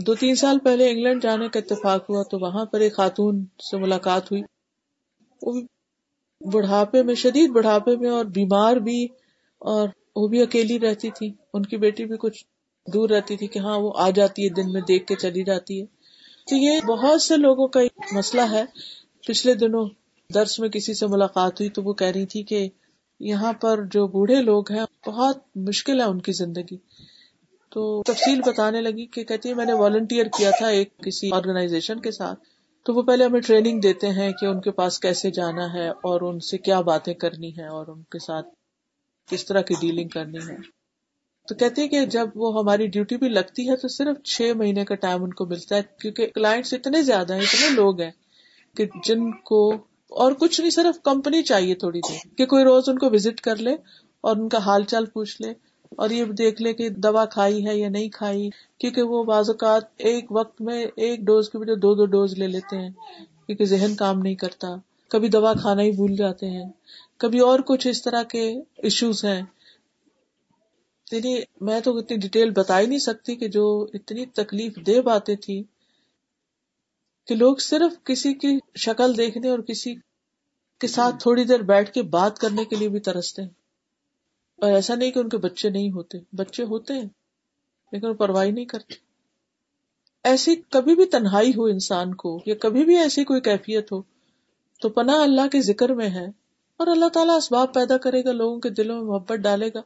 دو تین سال پہلے انگلینڈ جانے کا اتفاق ہوا تو وہاں پر ایک خاتون سے ملاقات ہوئی۔ وہ بڑھاپے میں، شدید بڑھاپے میں اور بیمار بھی اور وہ بھی اکیلی رہتی تھی۔ ان کی بیٹی بھی کچھ دور رہتی تھی کہ ہاں وہ آ جاتی ہے، دن میں دیکھ کے چلی جاتی ہے۔ تو یہ بہت سے لوگوں کا مسئلہ ہے۔ پچھلے دنوں درس میں کسی سے ملاقات ہوئی تو وہ کہہ رہی تھی کہ یہاں پر جو بوڑھے لوگ ہیں، بہت مشکل ہے ان کی زندگی۔ تو تفصیل بتانے لگی کہ کہتی ہے میں نے والنٹیئر کیا تھا ایک کسی آرگنائزیشن کے ساتھ۔ تو وہ پہلے ہمیں ٹریننگ دیتے ہیں کہ ان کے پاس کیسے جانا ہے اور ان سے کیا باتیں کرنی ہے اور ان کے ساتھ کس طرح کی ڈیلنگ کرنی ہے۔ تو کہتے ہیں کہ جب وہ ہماری ڈیوٹی بھی لگتی ہے تو صرف چھ مہینے کا ٹائم ان کو ملتا ہے کیونکہ کلائنٹس اتنے زیادہ ہیں، اتنے لوگ ہیں کہ جن کو اور کچھ نہیں، صرف کمپنی چاہیے تھوڑی دیر کہ کوئی روز ان کو وزٹ کر لے اور ان کا حال چال پوچھ لے۔ اور یہ دیکھ لے کہ دوا کھائی ہے یا نہیں کھائی، کیونکہ وہ بعض اوقات ایک وقت میں ایک ڈوز کی وجہ دو دو ڈوز لے لیتے ہیں، کیونکہ ذہن کام نہیں کرتا۔ کبھی دوا کھانا ہی بھول جاتے ہیں۔ کبھی اور کچھ اس طرح کے ایشوز ہیں۔ یعنی میں تو اتنی ڈیٹیل بتا ہی نہیں سکتی کہ جو اتنی تکلیف دہ باتیں تھی کہ لوگ صرف کسی کی شکل دیکھنے اور کسی کے ساتھ تھوڑی دیر بیٹھ کے بات کرنے کے لیے بھی ترستے ہیں۔ اور ایسا نہیں کہ ان کے بچے نہیں ہوتے۔ بچے ہوتے ہیں، لیکن وہ پرواہ نہیں کرتے۔ ایسی کبھی بھی تنہائی ہو انسان کو، یا کبھی بھی ایسی کوئی کیفیت ہو، تو پناہ اللہ کے ذکر میں ہے۔ اور اللہ تعالیٰ اسباب پیدا کرے گا، لوگوں کے دلوں میں محبت ڈالے گا۔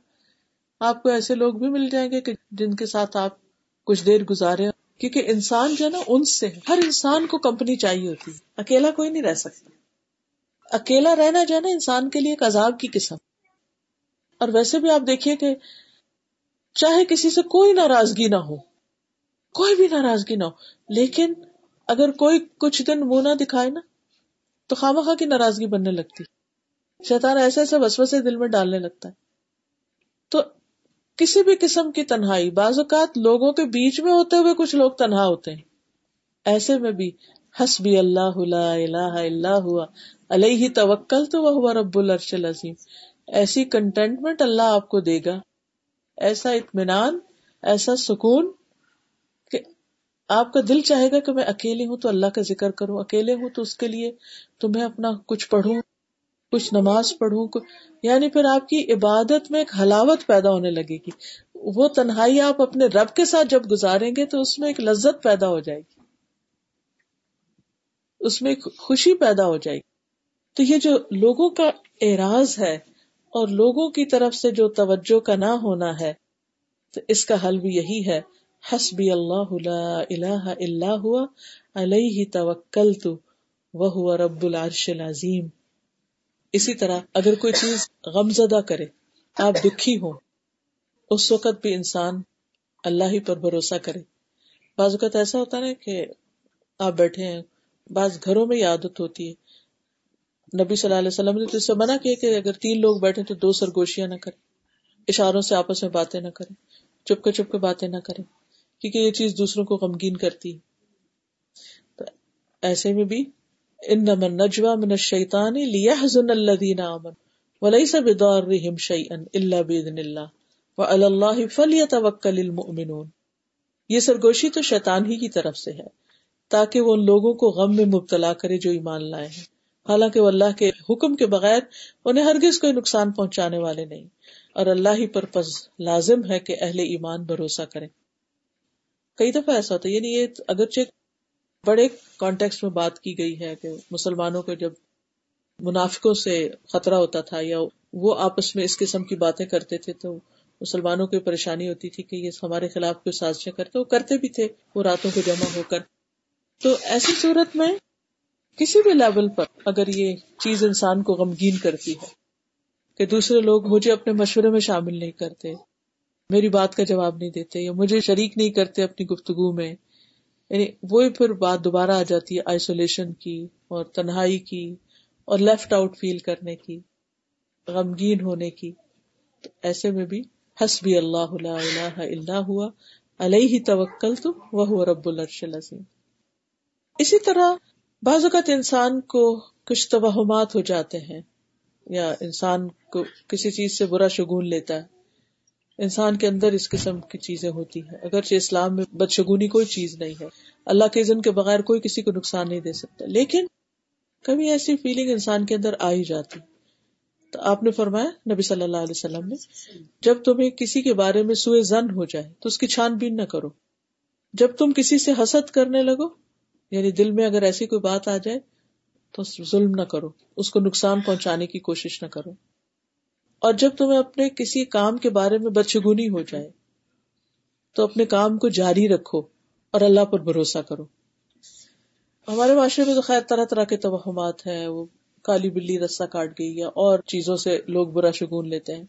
آپ کو ایسے لوگ بھی مل جائیں گے کہ جن کے ساتھ آپ کچھ دیر گزارے۔ کیونکہ انسان جو ہے نا ان سے ہر انسان کو کمپنی چاہیے ہوتی ہے۔ اکیلا کوئی نہیں رہ سکتا۔ اکیلا رہنا جو ہے نا، انسان کے لیے ایک عذاب کی قسم۔ اور ویسے بھی آپ دیکھیے کہ چاہے کسی سے کوئی ناراضگی نہ ہو، کوئی بھی ناراضگی نہ ہو، لیکن اگر کوئی کچھ دن منہ نہ دکھائے نا، تو خام خواہ کی ناراضگی بننے لگتی۔ شیطان ایسے ایسے وسوسے دل میں ڈالنے لگتا ہے۔ تو کسی بھی قسم کی تنہائی، بعض اوقات لوگوں کے بیچ میں ہوتے ہوئے کچھ لوگ تنہا ہوتے ہیں۔ ایسے میں بھی حسبی اللہ لا الہ الا ہوا، علیہ توکل تو وہ رب العرش العظیم۔ ایسی کنٹینٹمنٹ اللہ آپ کو دے گا۔ ایسا اطمینان، ایسا سکون کہ آپ کا دل چاہے گا کہ میں اکیلے ہوں تو اللہ کا ذکر کروں، اکیلے ہوں تو اس کے لیے تو میں اپنا کچھ پڑھوں، کچھ نماز پڑھوں یعنی پھر آپ کی عبادت میں ایک حلاوت پیدا ہونے لگے گی۔ وہ تنہائی آپ اپنے رب کے ساتھ جب گزاریں گے تو اس میں ایک لذت پیدا ہو جائے گی۔ اس میں ایک خوشی پیدا ہو جائے گی۔ تو یہ جو لوگوں کا اعراض ہے اور لوگوں کی طرف سے جو توجہ کا نہ ہونا ہے، تو اس کا حل بھی یہی ہے، حسبی اللہ لا الہ الا ہوا، علیہ توکلت، وہو رب العرش العظیم۔ اسی طرح اگر کوئی چیز غم زدہ کرے، آپ دکھی ہو اس وقت بھی انسان اللہ ہی پر بھروسہ کرے۔ بعض اوقات ایسا ہوتا نا کہ آپ بیٹھے ہیں، بعض گھروں میں عادت ہوتی ہے نبی صلی اللہ علیہ وسلم نے تو اس سے منع کیا کہ اگر تین لوگ بیٹھے تو دو سرگوشیاں نہ کریں۔ اشاروں سے آپس میں باتیں نہ کریں۔ چپ کے چپ کے باتیں نہ کریں۔ کیونکہ یہ چیز دوسروں کو غمگین کرتی تو ایسے میں بھی انما النجوى من الشيطان ليحزن الذين امنوا وليس بضارهم شيئا الا باذن الله وعلى الله فليتوكل المؤمنون۔ یہ سرگوشی تو شیطان ہی کی طرف سے ہے، تاکہ وہ ان لوگوں کو غم میں مبتلا کرے جو ایمان لائے ہیں۔ حالانکہ وہ اللہ کے حکم کے بغیر انہیں ہرگز کوئی نقصان پہنچانے والے نہیں۔ اور اللہ ہی پر پز لازم ہے کہ اہل ایمان بھروسہ کریں۔ کئی دفعہ ایسا ہوتا ہے یعنی یہ اگرچہ بڑے کانٹیکس میں بات کی گئی ہے کہ مسلمانوں کو جب منافقوں سے خطرہ ہوتا تھا یا وہ آپس میں اس قسم کی باتیں کرتے تھے تو مسلمانوں کو پریشانی ہوتی تھی کہ یہ ہمارے خلاف کوئی سازشیں کرتے، وہ کرتے بھی تھے، وہ راتوں کو جمع ہو کر۔ تو ایسی صورت میں کسی بھی لیول پر اگر یہ چیز انسان کو غمگین کرتی ہے کہ دوسرے لوگ مجھے اپنے مشورے میں شامل نہیں کرتے، میری بات کا جواب نہیں دیتے یا مجھے شریک نہیں کرتے اپنی گفتگو میں یعنی وہی پھر بات دوبارہ آ جاتی ہے آئسولیشن کی اور تنہائی کی اور لیفٹ آؤٹ فیل کرنے کی، غمگین ہونے کی۔ تو ایسے میں بھی حسبی اللہ لا الہ الا ہوا، علیہ توکل تو وہ رب العرش العظیم۔ اسی طرح بعض اوقات انسان کو کچھ توہمات ہو جاتے ہیں یا انسان کو کسی چیز سے برا شگون لیتا ہے۔ انسان کے اندر اس قسم کی چیزیں ہوتی ہیں۔ اگرچہ اسلام میں بدشگونی کوئی چیز نہیں ہے۔ اللہ کے عزن کے بغیر کوئی کسی کو نقصان نہیں دے سکتا۔ لیکن کبھی ایسی فیلنگ انسان کے اندر آ ہی جاتی۔ تو آپ نے فرمایا نبی صلی اللہ علیہ وسلم نے، جب تمہیں کسی کے بارے میں سوئے زن ہو جائے تو اس کی چھان بین نہ کرو۔ جب تم کسی سے حسد کرنے لگو یعنی دل میں اگر ایسی کوئی بات آ جائے تو ظلم نہ کرو، اس کو نقصان پہنچانے کی کوشش نہ کرو۔ اور جب تمہیں اپنے کسی کام کے بارے میں بدشگونی ہو جائے، تو اپنے کام کو جاری رکھو اور اللہ پر بھروسہ کرو۔ ہمارے معاشرے میں تو خیر طرح طرح کے توہمات ہیں، وہ کالی بلی رسا کاٹ گئی یا اور چیزوں سے لوگ برا شگون لیتے ہیں۔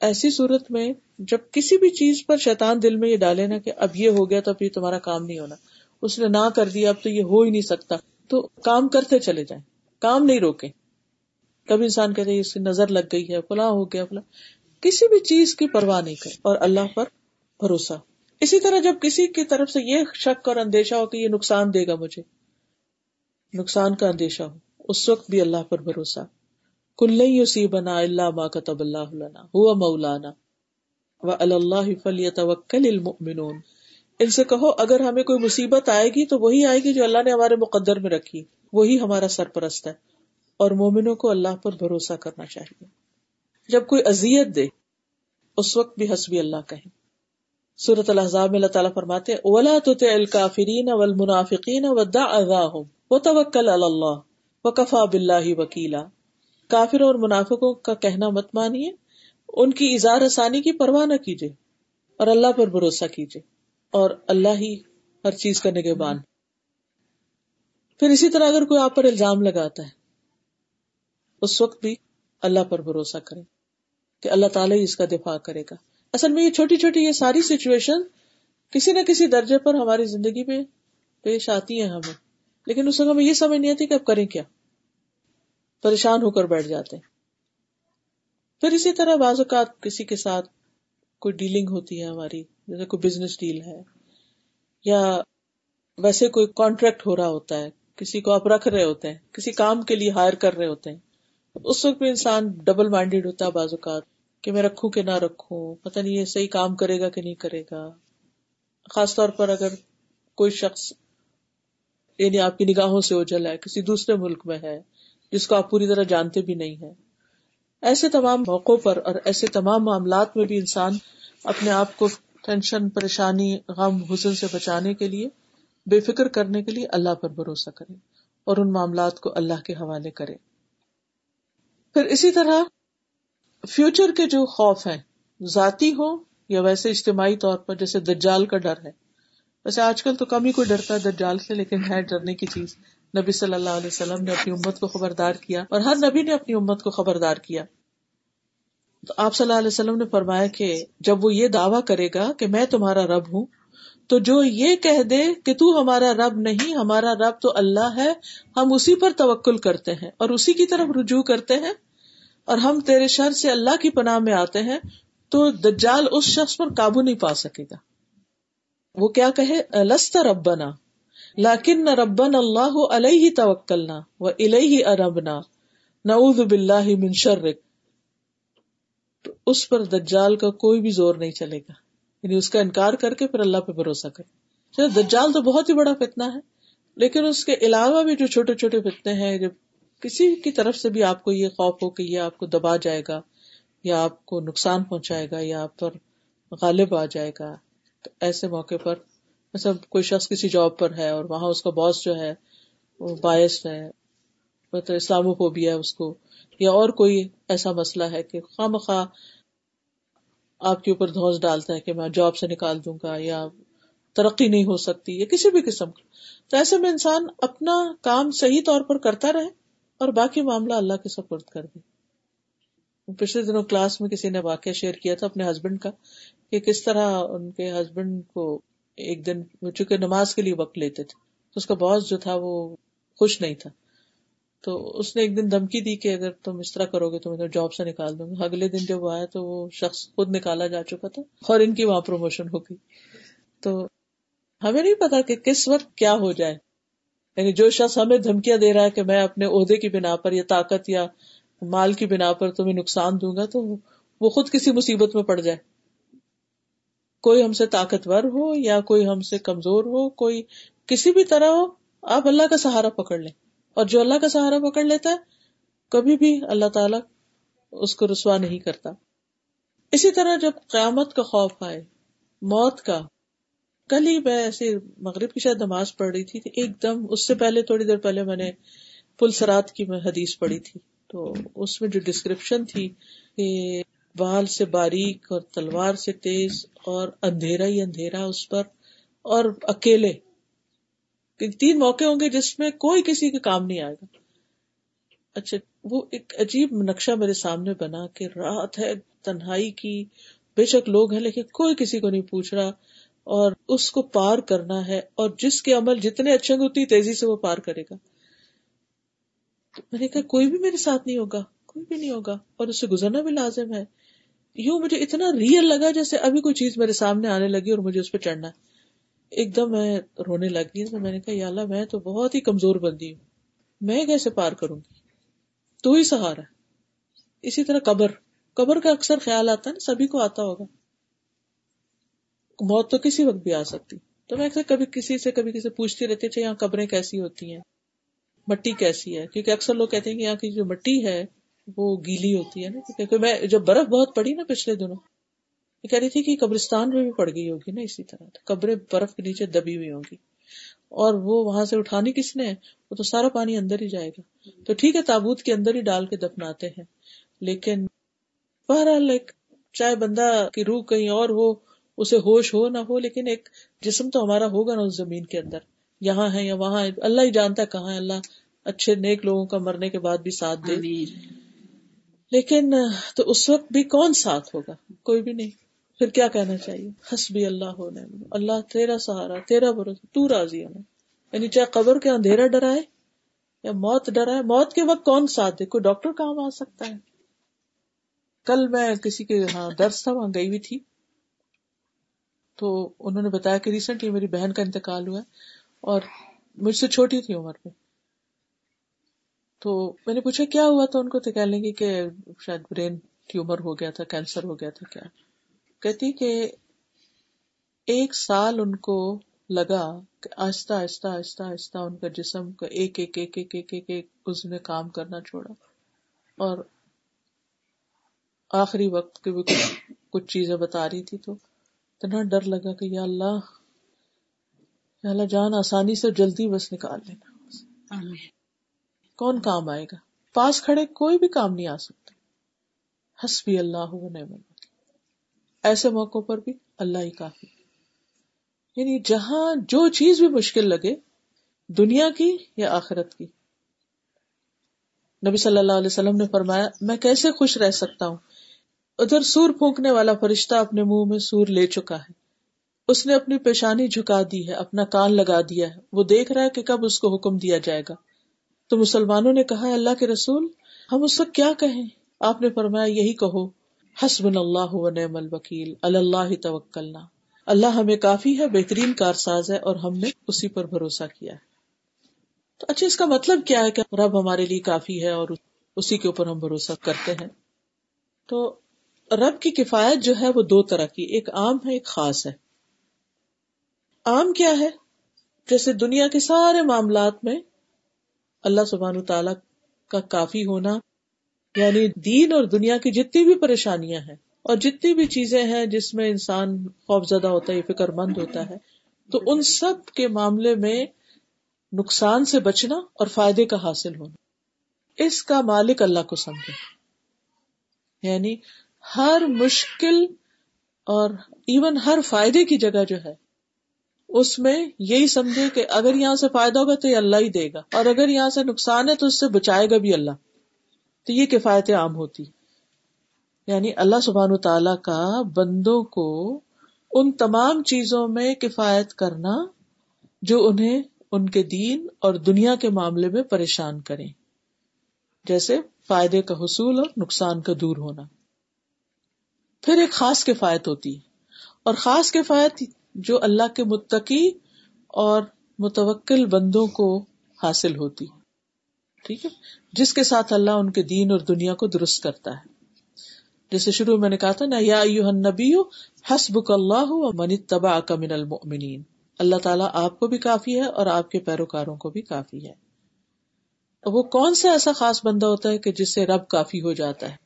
ایسی صورت میں جب کسی بھی چیز پر شیطان دل میں یہ ڈالے نا کہ اب یہ ہو گیا تو اب یہ تمہارا کام نہیں ہونا۔ اس نے نہ کر دیا، اب تو یہ ہو ہی نہیں سکتا۔ تو کام کرتے چلے جائیں، کام نہیں روکے کبھی انسان کہتے اس کی نظر لگ گئی ہے، فلاں ہو گیا، فلاں۔ کسی بھی چیز کی پرواہ نہیں کرے اور اللہ پر بھروسہ۔ اسی طرح جب کسی کی طرف سے یہ شک اور اندیشہ ہو کہ یہ نقصان دے گا مجھے، نقصان کا اندیشہ ہو، اس وقت بھی اللہ پر بھروسہ۔ کل سی بنا اللہ ما کتب اللہ ہوا مولانا۔ و اللہ فلیتوکل المؤمنون۔ ان سے کہو، اگر ہمیں کوئی مصیبت آئے گی تو وہی آئے گی جو اللہ نے ہمارے مقدر میں رکھی۔ وہی ہمارا سرپرست ہے۔ اور مومنوں کو اللہ پر بھروسہ کرنا چاہیے۔ جب کوئی اذیت دے، اس وقت بھی حسبی اللہ کہیں۔ سورت الحضاب میں اللہ تعالیٰ فرماتے اولا تو الکافرین والمنافقین ودع اذاہم وتوکل علی اللہ وکفا باللہ وکیلا کافر اور منافقوں کا کہنا مت مانیے۔ ان کی اظہار آسانی کی پرواہ نہ کیجیے اور اللہ پر بھروسہ کیجیے اور اللہ ہی ہر چیز کا نگہبان پھر اسی طرح اگر کوئی آپ پر الزام لگاتا ہے، اس وقت بھی اللہ پر بھروسہ کرے کہ اللہ تعالیٰ ہی اس کا دفاع کرے گا۔ اصل میں یہ چھوٹی چھوٹی یہ ساری سچویشن کسی نہ کسی درجے پر ہماری زندگی میں پیش آتی ہیں ہمیں۔ لیکن اس وقت ہمیں یہ سمجھ نہیں آتی کہ اب کریں کیا۔ پریشان ہو کر بیٹھ جاتے ہیں۔ پھر اسی طرح بعض اوقات کسی کے ساتھ کوئی ڈیلنگ ہوتی ہے ہماری، جیسے کوئی بزنس ڈیل ہے، یا ویسے کوئی کانٹریکٹ ہو رہا ہوتا ہے، کسی کو آپ رکھ رہے ہوتے ہیں، کسی کام کے لیے ہائر کر رہے ہوتے ہیں، اس وقت بھی انسان ڈبل مائنڈیڈ ہوتا ہے بعض اوقات، کہ میں رکھوں کہ نہ رکھوں، پتہ نہیں یہ صحیح کام کرے گا کہ نہیں کرے گا۔ خاص طور پر اگر کوئی شخص یعنی آپ کی نگاہوں سے اوجل ہے، کسی دوسرے ملک میں ہے، جس کو آپ پوری طرح جانتے بھی نہیں ہیں ایسے تمام موقعوں پر اور ایسے تمام معاملات میں بھی انسان اپنے آپ کو ٹینشن، پریشانی، غم حسن سے بچانے کے لیے، بے فکر کرنے کے لیے اللہ پر بھروسہ کرے اور ان معاملات کو اللہ کے حوالے کرے۔ پھر اسی طرح فیوچر کے جو خوف ہیں، ذاتی ہو یا ویسے اجتماعی طور پر، جیسے دجال کا ڈر ہے۔ ویسے آج کل تو کم ہی کوئی ڈرتا ہے دجال سے، لیکن ہے ڈرنے کی چیز۔ نبی صلی اللہ علیہ وسلم نے اپنی امت کو خبردار کیا اور ہر نبی نے اپنی امت کو خبردار کیا۔ تو آپ صلی اللہ علیہ وسلم نے فرمایا کہ جب وہ یہ دعویٰ کرے گا کہ میں تمہارا رب ہوں، تو جو یہ کہہ دے کہ تو ہمارا رب نہیں، ہمارا رب تو اللہ ہے، ہم اسی پر توکل کرتے ہیں اور اسی کی طرف رجوع کرتے ہیں اور ہم تیرے شر سے اللہ کی پناہ میں آتے ہیں، تو دجال اس شخص پر قابو نہیں پا سکے گا۔ وہ کیا کہے؟ لستا ربنا۔ لاکن نہ ربن اللہ علیہ توکلنا و الہ اربنا، نعوذ باللہ من شرک۔ تو اس پر دجال کا کوئی بھی زور نہیں چلے گا۔ یعنی اس کا انکار کر کے پھر اللہ پہ بھروسہ کرے۔ دجال تو بہت ہی بڑا فتنا ہے، لیکن اس کے علاوہ بھی جو چھوٹے چھوٹے فتنے ہیں، جب کسی کی طرف سے بھی آپ کو یہ خوف ہو کہ یہ آپ کو دبا جائے گا، یا آپ کو نقصان پہنچائے گا، یا آپ پر غالب آ جائے گا، تو ایسے موقع پر ایسا کوئی شخص کسی جاب پر ہے اور وہاں اس کا باس جو ہے وہ باعث ہے مطلب اسلام فوبیا ہے اس کو، یا اور کوئی ایسا مسئلہ ہے کہ خواہ مخواہ آپ کے اوپر دھوس ڈالتا ہے کہ میں جاب سے نکال دوں گا یا ترقی نہیں ہو سکتی، یا کسی بھی قسم کا۔ تو ایسے میں انسان اپنا کام صحیح طور پر کرتا رہے اور باقی معاملہ اللہ کے سپرد کر دے۔ پچھلے دنوں کلاس میں کسی نے واقعہ شیئر کیا تھا اپنے ہسبینڈ کا کہ کس طرح ان کے ہسبینڈ کو ایک دن چونکہ نماز کے لیے وقت لیتے تھے، تو اس کا باس جو تھا وہ خوش نہیں تھا۔ تو اس نے ایک دن دھمکی دی کہ اگر تم اس طرح کرو گے تو میں جاب سے نکال دوں گا۔ اگلے دن جب وہ آیا تو وہ شخص خود نکالا جا چکا تھا اور ان کی وہاں پروموشن ہو گئی۔ تو ہمیں نہیں پتا کہ کس وقت کیا ہو جائے۔ یعنی جو شخص ہمیں دھمکیاں دے رہا ہے کہ میں اپنے عہدے کی بنا پر یا طاقت یا مال کی بنا پر تمہیں نقصان دوں گا تو وہ خود کسی مصیبت میں پڑ جائے۔ کوئی ہم سے طاقتور ہو یا کوئی ہم سے کمزور ہو، کوئی کسی بھی طرح ہو، آپ اللہ کا سہارا پکڑ لیں۔ اور جو اللہ کا سہارا پکڑ لیتا ہے، کبھی بھی اللہ تعالی اس کو رسوا نہیں کرتا۔ اسی طرح جب قیامت کا خوف آئے، موت کا، کل ہی میں ایسے مغرب کی شاید نماز پڑھ رہی تھی، ایک دم اس سے پہلے، تھوڑی دیر پہلے میں نے پل سرات کی میں حدیث پڑھی تھی۔ تو اس میں جو ڈسکرپشن تھی کہ بال سے باریک اور تلوار سے تیز اور اندھیرا ہی اندھیرا اس پر اور اکیلے۔ تین موقع ہوں گے جس میں کوئی کسی کے کام نہیں آئے گا۔ اچھا وہ ایک عجیب نقشہ میرے سامنے بنا کہ رات ہے، تنہائی کی بے شک لوگ ہیں، لیکن کوئی کسی کو نہیں پوچھ رہا اور اس کو پار کرنا ہے اور جس کے عمل جتنے اچھے ہوں گے، اتنی تیزی سے وہ پار کرے گا۔ میں نے کہا، کوئی بھی میرے ساتھ نہیں ہوگا، کوئی بھی نہیں ہوگا اور اس سے گزرنا بھی لازم ہے۔ یوں مجھے اتنا ریئل لگا جیسے ابھی کوئی چیز میرے سامنے آنے لگی اور مجھے اس پہ چڑھنا ہے۔ ایک دم میں رونے لگی تو میں نے کہا، یا اللہ، میں تو بہت ہی کمزور بندی ہوں۔ میں کیسے پار کروں گی؟ تو ہی سہارا اسی طرح قبر۔ قبر کا اکثر خیال آتا ہے نا، سبھی کو آتا ہوگا۔ موت تو کسی وقت بھی آ سکتی۔ تو میں اکثر کبھی کسی سے کبھی کسی پوچھتی رہتی اچھا یہاں قبریں کیسی ہوتی ہیں؟ مٹی کیسی ہے؟ کیونکہ اکثر لوگ کہتے ہیں کہ یہاں کی جو مٹی ہے وہ گیلی ہوتی ہے نا کیونکہ میں جب برف بہت پڑی نا پچھلے دنوں، یہ کہہ رہی تھی کہ قبرستان میں بھی پڑ گئی ہوگی نا اسی طرح قبریں برف کے نیچے دبی ہوئی ہوں گی۔ اور وہ وہاں سے اٹھانی کس نے، وہ تو سارا پانی اندر ہی جائے گا۔ تو ٹھیک ہے، تابوت کے اندر ہی ڈال کے دفناتے ہیں۔ لیکن بہرحال ایک چاہے بندہ کی روح کہیں اور ہو، اسے ہوش ہو نہ ہو، لیکن ایک جسم تو ہمارا ہوگا نا اس زمین کے اندر۔ یہاں ہے یا وہاں ہے، اللہ ہی جانتا ہے کہاں ہے۔ اللہ اچھے نیک لوگوں کا مرنے کے بعد بھی ساتھ دے۔ لیکن تو اس وقت بھی کون ساتھ ہوگا؟ کوئی بھی نہیں۔ پھر کیا کہنا چاہیے؟ حسبی اللہ ہونے اللہ تیرا سہارا، تیرا بھروسہ، تو راضی ہونا یعنی چاہے قبر کے اندھیرا ڈرائے یا موت ڈرائے، موت کے وقت کون ساتھ دے؟ کوئی ڈاکٹر کام آ سکتا ہے۔ کل میں کسی کے ہاں درس تھا، وہاں گئی ہوئی تھی۔ تو انہوں نے بتایا کہ ریسنٹلی میری بہن کا انتقال ہوا اور مجھ سے چھوٹی تھی عمر میں۔ تو میں نے پوچھا کیا ہوا تھا ان کو؟ تو کہہ لیں گے کہ شاید برین ٹیومر ہو گیا تھا، کینسر ہو گیا تھا، کیا؟ کہتی کہ ایک سال ان کو لگا کہ آہستہ آہستہ آہستہ آہستہ ان کا جسم کا ایک ایک ایک ایک ایک ایک ایک اس نے کام کرنا چھوڑا۔ اور آخری وقت کے بھی کچھ کچھ چیزیں بتا رہی تھی تو اتنا ڈر لگا کہ یا اللہ یا اللہ جان آسانی سے جلدی بس نکال لینا۔ کون کام آئے گا؟ پاس کھڑے کوئی بھی کام نہیں آ سکتا۔ حسبی اللہ ایسے موقع پر بھی اللہ ہی کافی۔ یعنی جہاں جو چیز بھی مشکل لگے، دنیا کی یا آخرت کی۔ نبی صلی اللہ علیہ وسلم نے فرمایا، میں کیسے خوش رہ سکتا ہوں؟ ادھر سور پھونکنے والا فرشتہ اپنے منہ میں سور لے چکا ہے۔ اس نے اپنی پیشانی جھکا دی ہے، اپنا کان لگا دیا ہے۔ وہ دیکھ رہا ہے کہ کب اس کو حکم دیا جائے گا۔ تو مسلمانوں نے کہا، اللہ کے رسول، ہم اس وقت کیا کہیں؟ آپ نے فرمایا، یہی کہو حسب اللہ و نعم الوکیل اللہ توکلنا۔ اللہ ہمیں کافی ہے، بہترین کارساز ہے اور ہم نے اسی پر بھروسہ کیا ہے۔ تو اچھا اس کا مطلب کیا ہے کہ رب ہمارے لیے کافی ہے اور اسی کے اوپر ہم بھروسہ کرتے ہیں۔ تو رب کی کفایت جو ہے وہ دو طرح کی، ایک عام ہے، ایک خاص ہے۔ عام کیا ہے؟ جیسے دنیا کے سارے معاملات میں اللہ سبحان تعالی کا کافی ہونا یعنی دین اور دنیا کی جتنی بھی پریشانیاں ہیں اور جتنی بھی چیزیں ہیں جس میں انسان خوف زدہ ہوتا ہے فکر مند ہوتا ہے، تو ان سب کے معاملے میں نقصان سے بچنا اور فائدے کا حاصل ہونا۔ اس کا مالک اللہ کو سمجھے۔ یعنی ہر مشکل اور ایون ہر فائدے کی جگہ جو ہے اس میں یہی سمجھے کہ اگر یہاں سے فائدہ ہوگا تو یہ اللہ ہی دے گا، اور اگر یہاں سے نقصان ہے تو اس سے بچائے گا بھی اللہ۔ تو یہ کفایت عام ہوتی۔ یعنی اللہ سبحان تعالی کا بندوں کو ان تمام چیزوں میں کفایت کرنا جو انہیں ان کے دین اور دنیا کے معاملے میں پریشان کرے جیسے فائدے کا حصول اور نقصان کا دور ہونا۔ پھر ایک خاص کفایت ہوتی۔ ہے اور خاص کفایت جو اللہ کے متقی اور متوکل بندوں کو حاصل ہوتی ٹھیک ہے؟ جس کے ساتھ اللہ ان کے دین اور دنیا کو درست کرتا ہے۔ جیسے شروع میں نے کہا تھا نا، یا نبی حسبک اللہ من تبا کا من المؤمنین۔ اللہ تعالیٰ آپ کو بھی کافی ہے اور آپ کے پیروکاروں کو بھی کافی ہے۔ وہ کون سا ایسا خاص بندہ ہوتا ہے کہ جس سے رب کافی ہو جاتا ہے،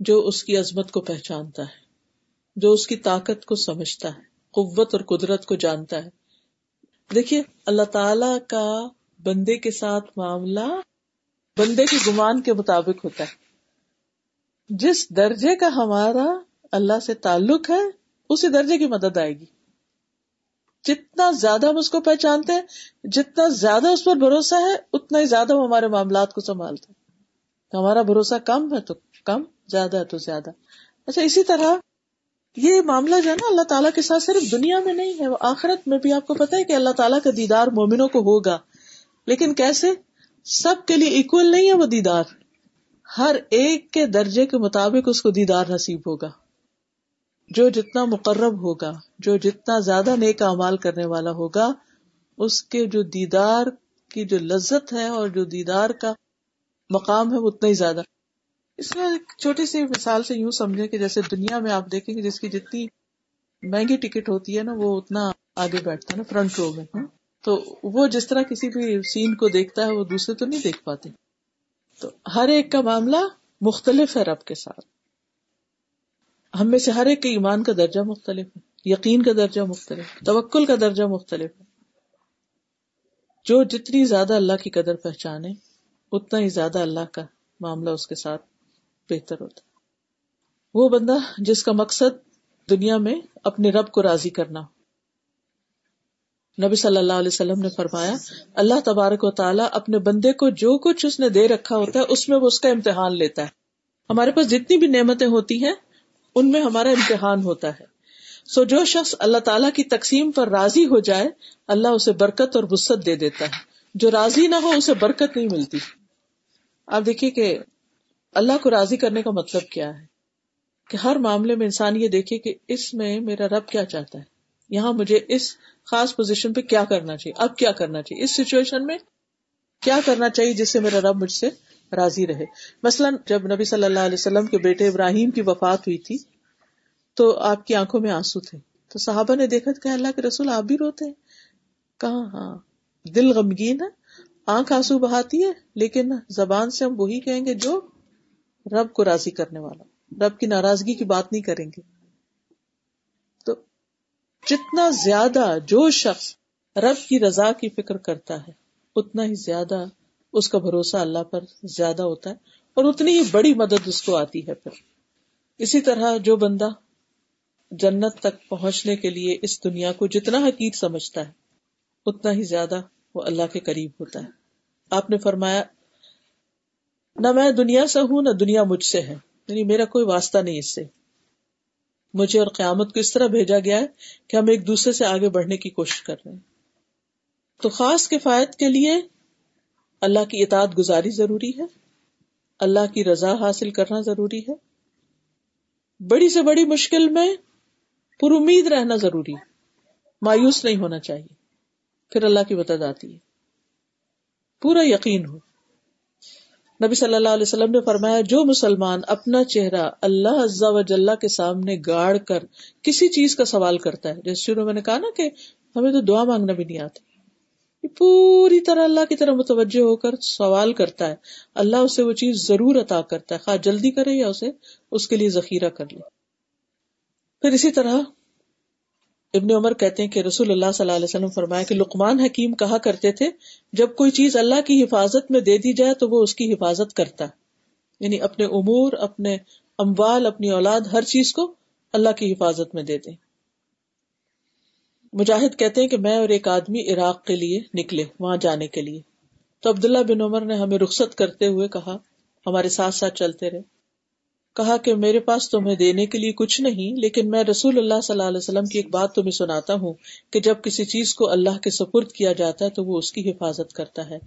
جو اس کی عظمت کو پہچانتا ہے؟ جو اس کی طاقت کو سمجھتا ہے، قوت اور قدرت کو جانتا ہے۔ دیکھیے، اللہ تعالی کا بندے کے ساتھ معاملہ بندے کے گمان کے مطابق ہوتا ہے۔ جس درجے کا ہمارا اللہ سے تعلق ہے، اسی درجے کی مدد آئے گی۔ جتنا زیادہ ہم اس کو پہچانتے ہیں، جتنا زیادہ اس پر بھروسہ ہے، اتنا ہی زیادہ وہ ہمارے معاملات کو سنبھالتے ہیں۔ ہمارا بھروسہ کم ہے تو کم، زیادہ ہے تو زیادہ۔ اچھا اسی طرح یہ معاملہ جو ہے نا اللہ تعالیٰ کے ساتھ صرف دنیا میں نہیں ہے، وہ آخرت میں بھی آپ کو پتا ہے کہ اللہ تعالیٰ کا دیدار مومنوں کو ہوگا۔ لیکن کیسے؟ سب کے لیے اکول نہیں ہے وہ دیدار۔ ہر ایک کے درجے کے مطابق اس کو دیدار نصیب ہوگا۔ جو جتنا مقرب ہوگا، جو جتنا زیادہ نیک امال کرنے والا ہوگا، اس کے جو دیدار کی جو لذت ہے اور جو دیدار کا مقام ہے، وہ اتنا ہی زیادہ۔ اس میں چھوٹی سی مثال سے یوں سمجھے کہ جیسے دنیا میں آپ دیکھیں گے جس کی جتنی مہنگی ٹکٹ ہوتی ہے نا، وہ اتنا آگے بیٹھتا ہے نا، فرنٹ رو میں ہاں۔ تو وہ جس طرح کسی بھی سین کو دیکھتا ہے، وہ دوسرے تو نہیں دیکھ پاتے۔ تو ہر ایک کا معاملہ مختلف ہے رب کے ساتھ۔ ہم میں سے ہر ایک کے ایمان کا درجہ مختلف ہے، یقین کا درجہ مختلف توکل کا درجہ مختلف ہے۔ جو جتنی زیادہ اللہ کی قدر پہچانے، اتنا ہی زیادہ اللہ کا معاملہ اس کے ساتھ بہتر ہوتا وہ بندہ جس کا مقصد دنیا میں اپنے رب کو راضی کرنا نبی صلی اللہ علیہ وسلم نے فرمایا، اللہ تبارک و تعالیٰ اپنے بندے کو جو کچھ اس نے دے رکھا ہوتا ہے، اس میں وہ اس کا امتحان لیتا ہے۔ ہمارے پاس جتنی بھی نعمتیں ہوتی ہیں، ان میں ہمارا امتحان ہوتا ہے۔ سو جو شخص اللہ تعالیٰ کی تقسیم پر راضی ہو جائے، اللہ اسے برکت اور وسط دے دیتا ہے۔ جو راضی نہ ہو، اسے برکت نہیں ملتی۔ آپ دیکھیے کہ اللہ کو راضی کرنے کا مطلب کیا ہے کہ ہر معاملے میں انسان یہ دیکھے کہ اس میں میرا رب کیا چاہتا ہے؟ یہاں مجھے اس خاص پوزیشن پہ کیا کرنا چاہیے؟ اب کیا کرنا چاہیے؟ اس سچویشن میں کیا کرنا چاہیے جس سے میرا رب مجھ سے راضی رہے؟ مثلاً جب نبی صلی اللہ علیہ وسلم کے بیٹے ابراہیم کی وفات ہوئی تھی، تو آپ کی آنکھوں میں آنسو تھے۔ تو صحابہ نے دیکھا کہ اللہ کے رسول آپ بھی روتے ہیں؟ کہاں ہاں۔ دل غمگین ہے، آنکھ آنسو بہاتی ہے، لیکن زبان سے ہم وہی کہیں گے جو رب کو راضی کرنے والا۔ رب کی ناراضگی کی بات نہیں کریں گے۔ تو جتنا زیادہ جو شخص رب کی رضا کی فکر کرتا ہے، اتنا ہی زیادہ اس کا بھروسہ اللہ پر زیادہ ہوتا ہے اور اتنی ہی بڑی مدد اس کو آتی ہے پھر۔ اسی طرح جو بندہ جنت تک پہنچنے کے لیے اس دنیا کو جتنا حقیق سمجھتا ہے، اتنا ہی زیادہ وہ اللہ کے قریب ہوتا ہے۔ آپ نے فرمایا نہ میں دنیا سے ہوں، نہ دنیا مجھ سے ہے۔ یعنی میرا کوئی واسطہ نہیں اس سے۔ مجھے اور قیامت کو اس طرح بھیجا گیا ہے کہ ہم ایک دوسرے سے آگے بڑھنے کی کوشش کر رہے ہیں۔ تو خاص کفایت کے لیے اللہ کی اطاعت گزاری ضروری ہے۔ اللہ کی رضا حاصل کرنا ضروری ہے۔ بڑی سے بڑی مشکل میں پر امید رہنا ضروری ہے۔ مایوس نہیں ہونا چاہیے۔ پھر اللہ کی مدد آتی ہے۔ پورا یقین ہو۔ نبی صلی اللہ علیہ وسلم نے فرمایا، جو مسلمان اپنا چہرہ اللہ عزا و جل کے سامنے گاڑ کر کسی چیز کا سوال کرتا ہے، جیسے شروع میں نے کہا نا کہ ہمیں تو دعا مانگنا بھی نہیں آتی۔ پوری طرح اللہ کی طرح متوجہ ہو کر سوال کرتا ہے۔ اللہ اسے وہ چیز ضرور عطا کرتا ہے، خواہ جلدی کرے یا اسے اس کے لیے ذخیرہ کر لے۔ پھر اسی طرح ابن عمر کہتے ہیں کہ رسول اللہ صلی اللہ علیہ وسلم فرمایا کہ لقمان حکیم کہا کرتے تھے، جب کوئی چیز اللہ کی حفاظت میں دے دی جائے تو وہ اس کی حفاظت کرتا۔ یعنی اپنے امور، اپنے اموال، اپنی اولاد، ہر چیز کو اللہ کی حفاظت میں دے دیں مجاہد کہتے ہیں کہ میں اور ایک آدمی عراق کے لیے نکلے، وہاں جانے کے لیے۔ تو عبداللہ بن عمر نے ہمیں رخصت کرتے ہوئے کہا، ہمارے ساتھ ساتھ چلتے رہے۔ کہا کہ میرے پاس تمہیں دینے کے لیے کچھ نہیں، لیکن میں رسول اللہ صلی اللہ علیہ وسلم کی ایک بات تمہیں سناتا ہوں کہ جب کسی چیز کو اللہ کے سپرد کیا جاتا ہے تو وہ اس کی حفاظت کرتا ہے۔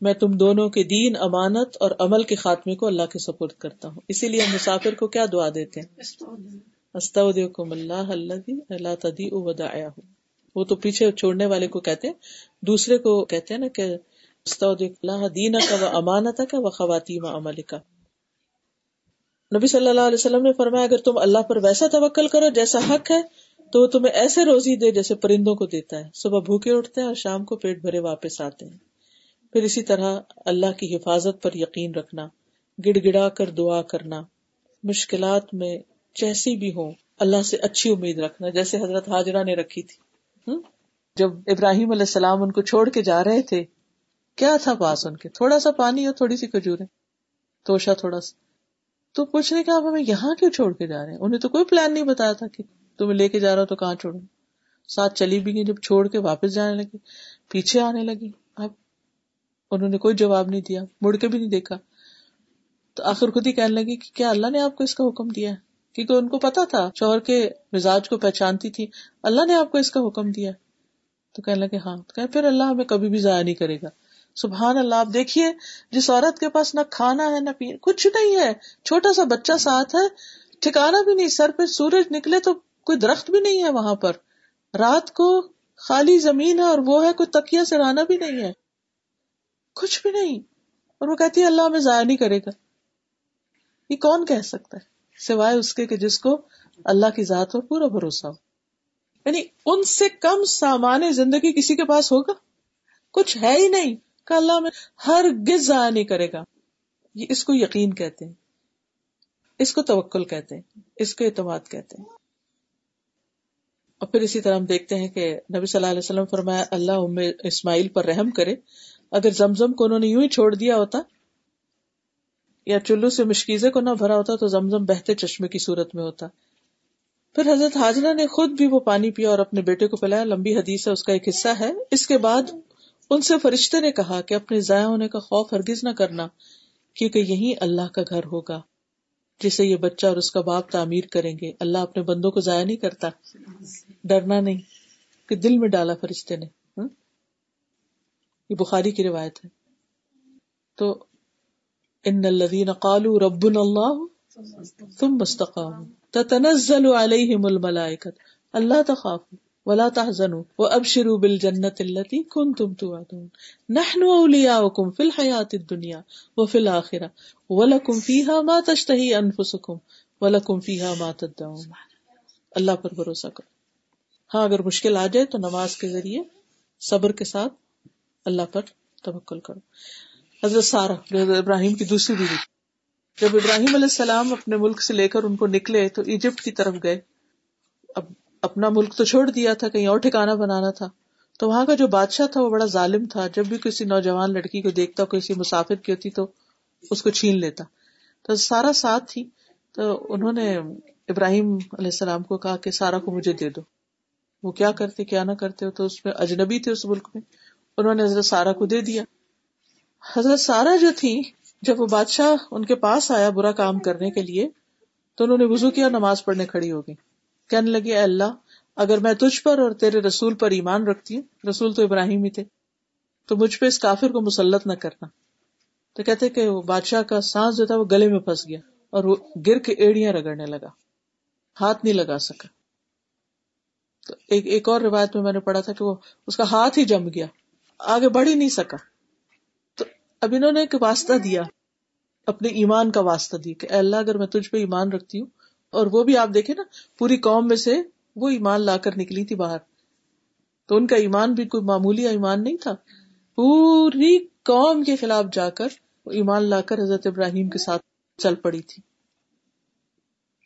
میں تم دونوں کے دین، امانت اور عمل کے خاتمے کو اللہ کے سپرد کرتا ہوں۔ اسی لیے ہم مسافر کو کیا دعا دیتے ہیں؟ اللہ اللہ تدی ہوں وہ تو پیچھے چھوڑنے والے کو کہتے ہیں، دوسرے کو کہتے ہیں نا کہ اللہ دینا کا وہ امانت کا وہ خواتین عمل کا نبی صلی اللہ علیہ وسلم نے فرمایا، اگر تم اللہ پر ویسا توکل کرو جیسا حق ہے، تو وہ تمہیں ایسے روزی دے جیسے پرندوں کو دیتا ہے۔ صبح بھوکے اٹھتے ہیں اور شام کو پیٹ بھرے واپس آتے ہیں۔ پھر اسی طرح اللہ کی حفاظت پر یقین رکھنا گڑ گڑا کر دعا کرنا، مشکلات میں جیسی بھی ہو اللہ سے اچھی امید رکھنا، جیسے حضرت حاجرہ نے رکھی تھی۔ جب ابراہیم علیہ السلام ان کو چھوڑ کے جا رہے تھے، کیا تھا پاس ان کے؟ تھوڑا سا پانی اور تھوڑی سی کھجور توشا تھوڑا سا۔ تو پوچھ رہے کہ آپ ہمیں یہاں کیوں چھوڑ کے جا رہے ہیں؟ انہیں تو کوئی پلان نہیں بتایا تھا کہ تمہیں لے کے جا رہا ہو تو کہاں چھوڑوں؟ ساتھ چلی بھی گئی، جب چھوڑ کے واپس جانے لگی، پیچھے آنے لگی۔ اب انہوں نے کوئی جواب نہیں دیا، مڑ کے بھی نہیں دیکھا۔ تو آخر خود ہی کہنے لگی کہ کیا اللہ نے آپ کو اس کا حکم دیا ہے؟ کیونکہ ان کو پتا تھا، شوہر کے مزاج کو پہچانتی تھی۔ اللہ نے آپ کو اس کا حکم دیا۔ تو کہنے لگے ہاں۔ تو کہ پھر اللہ ہمیں کبھی بھی ضائع نہیں کرے گا۔ سبحان اللہ، آپ دیکھیے، جس عورت کے پاس نہ کھانا ہے، نہ پینا کچھ نہیں ہے، چھوٹا سا بچہ ساتھ ہے، ٹھکانا بھی نہیں، سر پہ سورج نکلے تو کوئی درخت بھی نہیں ہے وہاں پر۔ رات کو خالی زمین ہے اور وہ ہے، کوئی تکیا سرانا بھی نہیں ہے۔ کچھ بھی نہیں۔ اور وہ کہتی ہے، اللہ ہمیں ضائع نہیں کرے گا۔ یہ کون کہہ سکتا ہے؟ سوائے اس کے کہ جس کو اللہ کی ذات پر پورا بھروسہ ہو۔ یعنی ان سے کم سامان زندگی کسی کے پاس ہوگا؟ کچھ ہے ہی نہیں۔ کہ اللہ میں ہر گز ضائع نہیں کرے گا۔ یہ اس کو یقین کہتے ہیں۔ اس کو توکل کہتے ہیں۔ اس کو اعتماد کہتے ہیں۔ اور پھر اسی طرح ہم دیکھتے ہیں کہ نبی صلی اللہ علیہ وسلم فرمایا، اللہ ام اسماعیل پر رحم کرے۔ اگر زمزم کو انہوں نے یوں ہی چھوڑ دیا ہوتا، یا چلو سے مشکیزے کو نہ بھرا ہوتا، تو زمزم بہتے چشمے کی صورت میں ہوتا۔ پھر حضرت حاجرہ نے خود بھی وہ پانی پیا اور اپنے بیٹے کو پلایا۔ لمبی حدیث ہے، اس کا ایک حصہ ہے۔ اس کے بعد ان سے فرشتے نے کہا کہ اپنے ضائع ہونے کا خوف ہرگز نہ کرنا، کیونکہ یہی اللہ کا گھر ہوگا، جسے یہ بچہ اور اس کا باپ تعمیر کریں گے۔ اللہ اپنے بندوں کو ضائع نہیں کرتا۔ ڈرنا نہیں، کہ دل میں ڈالا فرشتے نے۔ ہاں؟ یہ بخاری کی روایت ہے۔ تو ان الذين قالوا ربنا الله ثم استقاموا، تتنزل عليهم الملائكه الا تخافوا ولا تحزنوا وابشروا بالجنه التي كنتم توعدون. نحن اولياؤكم في الحياه الدنيا وفي الاخره ولكم فيها ما تشتهي انفسكم ولكم فيها ما تدعون. اللہ پر بھروسہ کرو۔ ہاں اگر مشکل آ جائے تو نماز کے ذریعے صبر کے ساتھ اللہ پر توکل کرو۔ حضرت سارا ابراہیم کی دوسری بیوی۔ جب ابراہیم علیہ السلام اپنے ملک سے لے کر ان کو نکلے تو ایجپٹ کی طرف گئے۔ اپنا ملک تو چھوڑ دیا تھا، کہیں اور ٹھکانا بنانا تھا۔ تو وہاں کا جو بادشاہ تھا، وہ بڑا ظالم تھا۔ جب بھی کسی نوجوان لڑکی کو دیکھتا، کسی مسافر کی ہوتی، تو اس کو چھین لیتا۔ تو سارا ساتھ تھی۔ تو انہوں نے ابراہیم علیہ السلام کو کہا کہ سارا کو مجھے دے دو۔ وہ کیا کرتے، کیا نہ کرتے تو اس میں اجنبی تھے اس ملک میں۔ انہوں نے حضرت سارا کو دے دیا۔ حضرت سارا جو تھی، جب وہ بادشاہ ان کے پاس آیا برا کام کرنے کے لیے، تو انہوں نے وزو کیا نماز پڑھنے کھڑی ہو گئی کہنے لگی اے اللہ، اگر میں تجھ پر اور تیرے رسول پر ایمان رکھتی ہوں، رسول تو ابراہیم ہی تھے، تو مجھ پہ اس کافر کو مسلط نہ کرنا۔ تو کہتے کہ وہ بادشاہ کا سانس جو تھا وہ گلے میں پھنس گیا اور وہ گر کے ایڑیاں رگڑنے لگا، ہاتھ نہیں لگا سکا۔ تو ایک ایک اور روایت میں میں نے پڑھا تھا کہ وہ اس کا ہاتھ ہی جم گیا، آگے بڑھ ہی نہیں سکا۔ تو اب انہوں نے ایک واسطہ دیا، اپنے ایمان کا واسطہ دیا کہ اللہ، اگر میں تجھ پہ ایمان رکھتی ہوں اور وہ بھی آپ دیکھیں نا، پوری قوم میں سے وہ ایمان لا کر نکلی تھی باہر۔ تو ان کا ایمان بھی کوئی معمولی ایمان نہیں تھا۔ پوری قوم کے خلاف جا کر وہ ایمان لا کر حضرت ابراہیم کے ساتھ چل پڑی تھی۔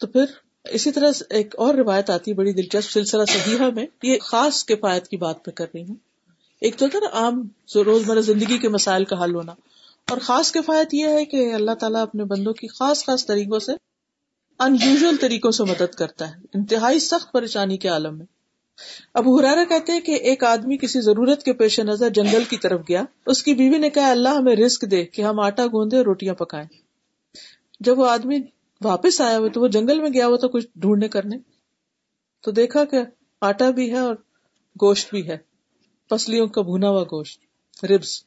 تو پھر اسی طرح ایک اور روایت آتی بڑی دلچسپ سلسلہ صحیحہ میں۔ یہ خاص کفایت کی بات میں کر رہی ہوں۔ ایک تو تھا نا، عام روزمرہ زندگی کے مسائل کا حل ہونا۔ اور خاص کفایت یہ ہے کہ اللہ تعالیٰ اپنے بندوں کی خاص خاص طریقوں سے ان یوژل طریقوں سے مدد کرتا ہے۔ انتہائی سخت پریشانی کے عالم میں اب ہرارا کہتے ہیں کہ ایک آدمی کسی ضرورت کے پیش نظر جنگل کی طرف گیا۔ اس کی بیوی نے کہا، اللہ ہمیں رسک دے کہ ہم آٹا گوندے اور روٹیاں پکائیں۔ جب وہ آدمی واپس آیا ہوا تو وہ جنگل میں گیا ہوا تو کچھ ڈھونڈنے کرنے۔ تو دیکھا کہ آٹا بھی ہے اور گوشت بھی ہے۔ پسلیوں کا بھونا ہوا گوشت ربس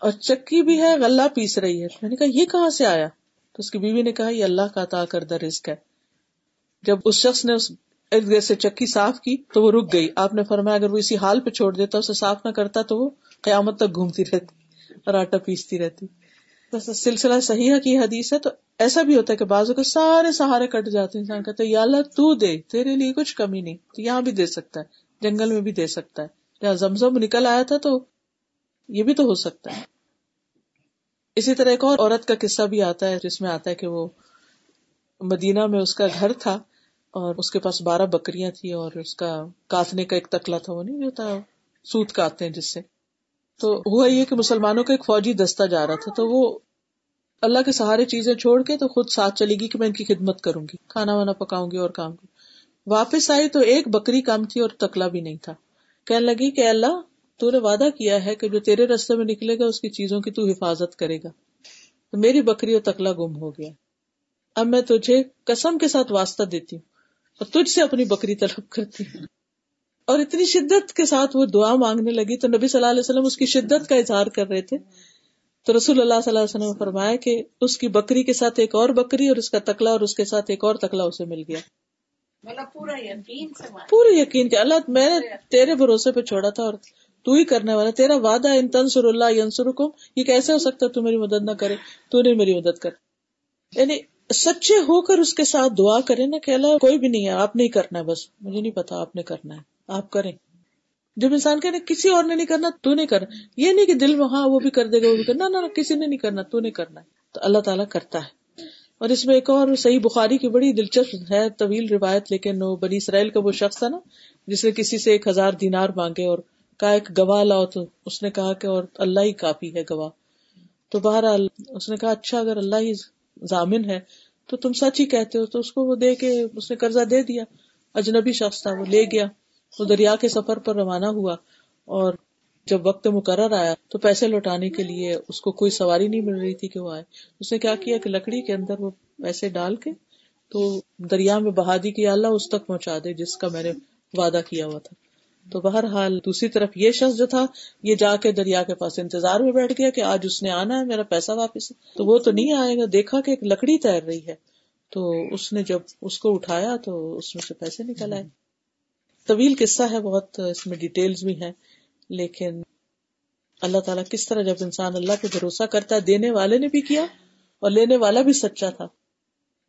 اور چکی بھی ہے، غلہ پیس رہی ہے۔ میں نے کہا، یہ کہاں سے آیا؟ تو اس کی بیوی نے کہا، یہ اللہ کا عطا کردہ رزق ہے۔ جب اس شخص نے اس ارد گرد سے چکی صاف کی تو وہ رک گئی۔ آپ نے فرمایا، اگر وہ اسی حال پہ چھوڑ دیتا، اسے صاف نہ کرتا تو وہ قیامت تک گھومتی رہتی اور آٹا پیستی رہتی۔ سلسلہ صحیح کی حدیث ہے تو ایسا بھی ہوتا ہے کہ بازو کے سارے سہارے کٹ جاتے ہیں۔ انسان کہتے یا اللہ، تو دے، تیرے لیے کچھ کمی نہیں۔ تو یہاں بھی دے سکتا ہے، جنگل میں بھی دے سکتا ہے۔ جہاں زمزم نکل آیا تھا تو یہ بھی تو ہو سکتا ہے۔ اسی طرح ایک اور عورت کا قصہ بھی آتا ہے، جس میں آتا ہے کہ وہ مدینہ میں اس کا گھر تھا اور اس کے پاس بارہ بکریاں تھی اور اس کا کاتنے کا ایک تکلا تھا، وہ نہیں ہوتا، سوت کاٹتے ہیں جس سے۔ تو ہوا یہ کہ مسلمانوں کا ایک فوجی دستہ جا رہا تھا، تو وہ اللہ کے سہارے چیزیں چھوڑ کے تو خود ساتھ چلے گی کہ میں ان کی خدمت کروں گی، کھانا وانا پکاؤں گی اور کام کی واپس آئی تو ایک بکری کام تھی اور تکلا بھی نہیں تھا۔ کہنے لگی کہ اللہ تو نے وعدہ کیا ہے کہ جو تیرے رستے میں نکلے گا اس کی چیزوں کی تو حفاظت کرے گا۔ تو میری بکری اور تکلا گم ہو گیا۔ اب میں تجھے قسم کے ساتھ واسطہ دیتی ہوں اور تجھ سے اپنی بکری طلب کرتی ہوں۔ اور اتنی شدت کے ساتھ وہ دعا مانگنے لگی۔ تو نبی صلی اللہ علیہ وسلم اس کی شدت کا اظہار کر رہے تھے۔ تو رسول اللہ صلی اللہ علیہ وسلم فرمایا کہ اس کی بکری کے ساتھ ایک اور بکری اور اس کا تکلا اور اس کے ساتھ ایک اور تکلا اسے مل گیا۔ پورے یقین کہ اللہ میں نے تیرے بھروسے پہ چھوڑا تھا اور تو ہی کرنے والا، تیرا وعدہ ان تنسر اللہ ینسر کو یہ کیسے ہو سکتا تو میری مدد نہ کرے؟ تو نہیں میری مدد کر۔ یعنی سچے ہو کر اس کے ساتھ دعا کرے نا کہ اللہ، کوئی بھی نہیں ہے، آپ نہیں کرنا ہے بس۔ مجھے نہیں پتا آپ نے کرنا ہے۔ آپ کریں۔ جب انسان کہ کسی اور نے نہیں کرنا، تو نہیں کرنا۔ یہ نہیں کہ دل میں ہاں وہ بھی کر دے گا، وہ بھی کرنا نہ کسی نے نہیں کرنا، تو نہیں کرنا تو اللہ تعالیٰ کرتا ہے۔ اور اس میں ایک اور صحیح بخاری کی بڑی دلچسپ ہے، طویل روایت، لیکن وہ بنی اسرائیل کا وہ شخص تھا نا، جس نے کسی سے ایک ہزار دینار مانگے اور کہا ایک گواہ لاؤ تو اس نے کہا کہ اور اللہ ہی کافی ہے گواہ۔ تو بہرحال اس نے کہا اچھا اگر اللہ ہی ضامن ہے تو تم سچ ہی کہتے ہو۔ تو اس کو وہ دے کے اس نے قرضہ دے دیا۔ اجنبی شخص تھا وہ لے گیا۔ وہ دریا کے سفر پر روانہ ہوا اور جب وقت مقرر آیا تو پیسے لوٹانے کے لیے اس کو کوئی سواری نہیں مل رہی تھی کہ وہ آئے۔ اس نے کیا کیا کہ لکڑی کے اندر وہ پیسے ڈال کے تو دریا میں بہا دی کہ اللہ اس تک پہنچا دے جس کا میں نے وعدہ کیا ہوا تھا۔ تو بہرحال دوسری طرف یہ شخص جو تھا، یہ جا کے دریا کے پاس انتظار میں بیٹھ گیا کہ آج اس نے آنا ہے، میرا پیسہ واپس تو وہ تو نہیں آئے گا، دیکھا کہ ایک لکڑی تیر رہی ہے۔ تو اس نے جب اس کو اٹھایا تو اس میں سے پیسے نکل آئے۔ طویل قصہ ہے، بہت اس میں ڈیٹیلز بھی ہیں۔ لیکن اللہ تعالیٰ کس طرح جب انسان اللہ پہ بھروسہ کرتا ہے، دینے والے نے بھی کیا اور لینے والا بھی سچا تھا۔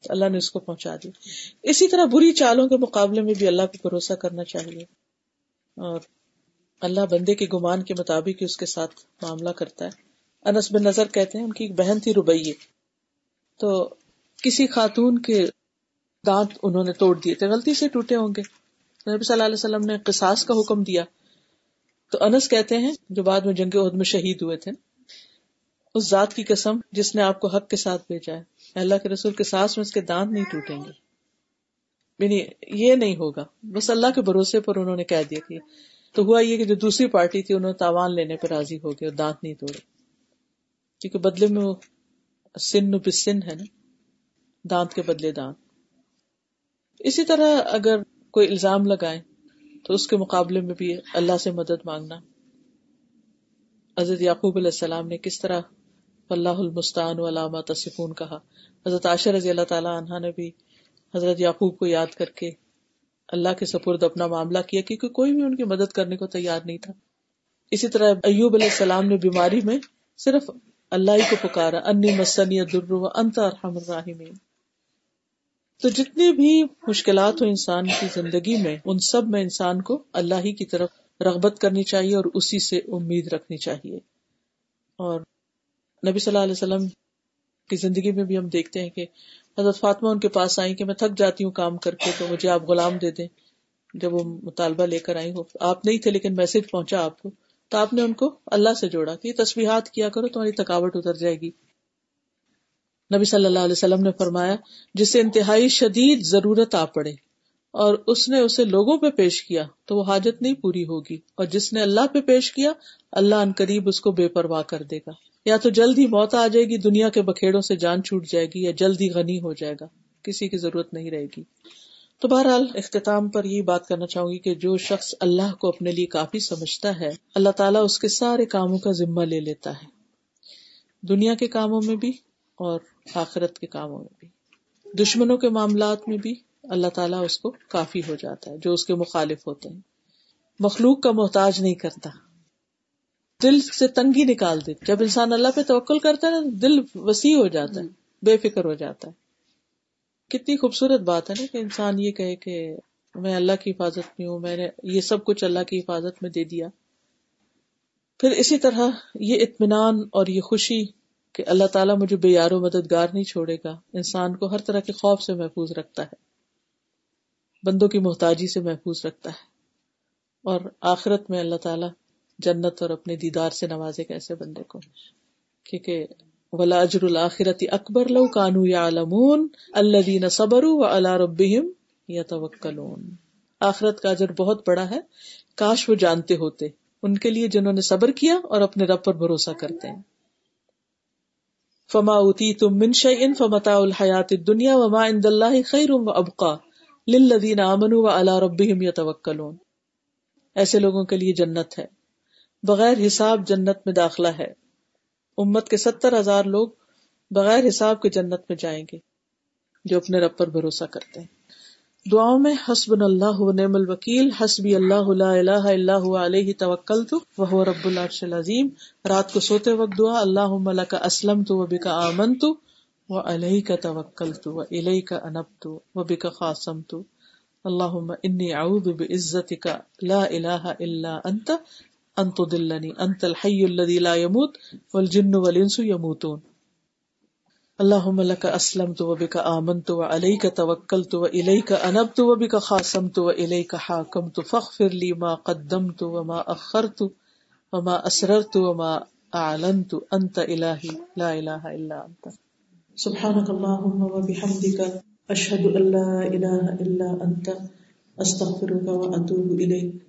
تو اللہ نے اس کو پہنچا دی اسی طرح بری چالوں کے مقابلے میں بھی اللہ پہ بھروسہ کرنا چاہیے۔ اور اللہ بندے کے گمان کے مطابق اس کے ساتھ معاملہ کرتا ہے۔ انس بن نظر کہتے ہیں، ان کی ایک بہن تھی ربیے تو کسی خاتون کے دانت انہوں نے توڑ دیے تھے۔ غلطی سے ٹوٹے ہوں گے۔ نبی صلی اللہ علیہ وسلم نے قصاص کا حکم دیا۔ تو انس کہتے ہیں، جو بعد میں جنگ عہد میں شہید ہوئے تھے، اس ذات کی قسم جس نے آپ کو حق کے ساتھ بھیجا ہے۔ اللہ کے رسول کے ساس میں اس کے دانت نہیں ٹوٹیں گے۔ یعنی یہ نہیں ہوگا۔ بس اللہ کے بھروسے پر انہوں نے کہہ دیا کہ تو ہوا یہ کہ جو دوسری پارٹی تھی انہوں نے تاوان لینے پہ راضی ہو گئے اور دانت نہیں توڑے۔ کیونکہ بدلے میں وہ سن بسن ہے نا۔ دانت کے بدلے دانت۔ اسی طرح اگر کوئی الزام لگائے تو اس کے مقابلے میں بھی اللہ سے مدد مانگنا۔ حضرت یعقوب علیہ السلام نے کس طرح اللہ المستان علامہ تصفون کہا۔ حضرت عاشر رضی اللہ تعالیٰ عنہ نے بھی حضرت یعقوب کو یاد کر کے اللہ کے سپرد اپنا معاملہ کیا کیونکہ کوئی بھی ان کی مدد کرنے کو تیار نہیں تھا۔ اسی طرح ایوب علیہ السلام نے بیماری میں صرف اللہ ہی کو پکارا۔ انی مسنی در انت ارحم الراحمین۔ تو جتنی بھی مشکلات ہو انسان کی زندگی میں، ان سب میں انسان کو اللہ ہی کی طرف رغبت کرنی چاہیے اور اسی سے امید رکھنی چاہیے۔ اور نبی صلی اللہ علیہ وسلم کی زندگی میں بھی ہم دیکھتے ہیں کہ حضرت فاطمہ ان کے پاس آئی کہ میں تھک جاتی ہوں کام کر کے تو مجھے آپ غلام دے دیں۔ جب وہ مطالبہ لے کر آئی ہو آپ نہیں تھے لیکن میسج پہنچا آپ کو۔ تو آپ نے ان کو اللہ سے جوڑا کہ تصویرات کیا کرو، تمہاری تھکاوٹ اتر جائے گی۔ نبی صلی اللہ علیہ وسلم نے فرمایا جسے انتہائی شدید ضرورت آ پڑے اور اس نے اسے لوگوں پہ پیش کیا تو وہ حاجت نہیں پوری ہوگی۔ اور جس نے اللہ پہ پیش کیا، اللہ ان قریب اس کو بے پرواہ کر دے گا۔ یا تو جلد ہی موت آ جائے گی، دنیا کے بکھیڑوں سے جان چھوٹ جائے گی، یا جلد ہی غنی ہو جائے گا۔ کسی کی ضرورت نہیں رہے گی۔ تو بہرحال اختتام پر یہ بات کرنا چاہوں گی کہ جو شخص اللہ کو اپنے لیے کافی سمجھتا ہے، اللہ تعالیٰ اس کے سارے کاموں کا ذمہ لے لیتا ہے۔ دنیا کے کاموں میں بھی اور آخرت کے کاموں میں بھی۔ دشمنوں کے معاملات میں بھی اللہ تعالیٰ اس کو کافی ہو جاتا ہے، جو اس کے مخالف ہوتے ہیں۔ مخلوق کا محتاج نہیں کرتا۔ دل سے تنگی نکال دیتی جب انسان اللہ پہ توکل کرتا ہے نا، دل وسیع ہو جاتا ہے، بے فکر ہو جاتا ہے۔ کتنی خوبصورت بات ہے نا کہ انسان یہ کہے کہ میں اللہ کی حفاظت میں ہوں، میں نے یہ سب کچھ اللہ کی حفاظت میں دے دیا۔ پھر اسی طرح یہ اطمینان اور یہ خوشی کہ اللہ تعالیٰ مجھے بے یار و مددگار نہیں چھوڑے گا۔ انسان کو ہر طرح کے خوف سے محفوظ رکھتا ہے، بندوں کی محتاجی سے محفوظ رکھتا ہے۔ اور آخرت میں اللہ تعالیٰ جنت اور اپنے دیدار سے نوازے گا ایسے بندے کو۔ کیونکہ ولا اجر الآخرت اکبر لو کانو یا علمون اللہ دین صبر و اللہ ربیم یا توکلون آخرت کا اجر بہت بڑا ہے۔ کاش وہ جانتے ہوتے۔ ان کے لیے جنہوں نے صبر کیا اور اپنے رب پر بھروسہ کرتے ہیں۔ فما اوتی تم من شعین فمتا الحیات دنیا وما ان اللہ خیر و ابقا للذین آمنوا وعلى ربهم يتوکلون ایسے لوگوں کے لیے جنت ہے۔ بغیر حساب جنت میں داخلہ ہے۔ امت کے ستر ہزار لوگ بغیر حساب کے جنت میں جائیں گے، جو اپنے رب پر بھروسہ کرتے ہیں۔ دعاؤں میں حسب اللہ نعم الوکیل، حسبی اللہ لا الہ الا هو علیہ توکلت وهو رب العرش العظیم۔ رات کو سوتے وقت دعا، اللہم لک اسلمت وبک آمنت وعلیک توکلت والیک انبت وبک خاصمت۔ اللہم انی اعوذ بعزتک، لا الہ الا انت انت دلنی انت الحی الذی لا يموت والجن والانس يموتون. اللهم لك اسلمت وبك آمنت وعليك توكلت واليك انبت وبك خاصمت واليك حاكمت. فاغفر لي ما قدمت وما اخرت وما اسررت وما اعلنت انت الهي لا اله الا انت سبحانك اللهم وبحمدك اشهد ان لا اله الا انت استغفرك واتوب اليك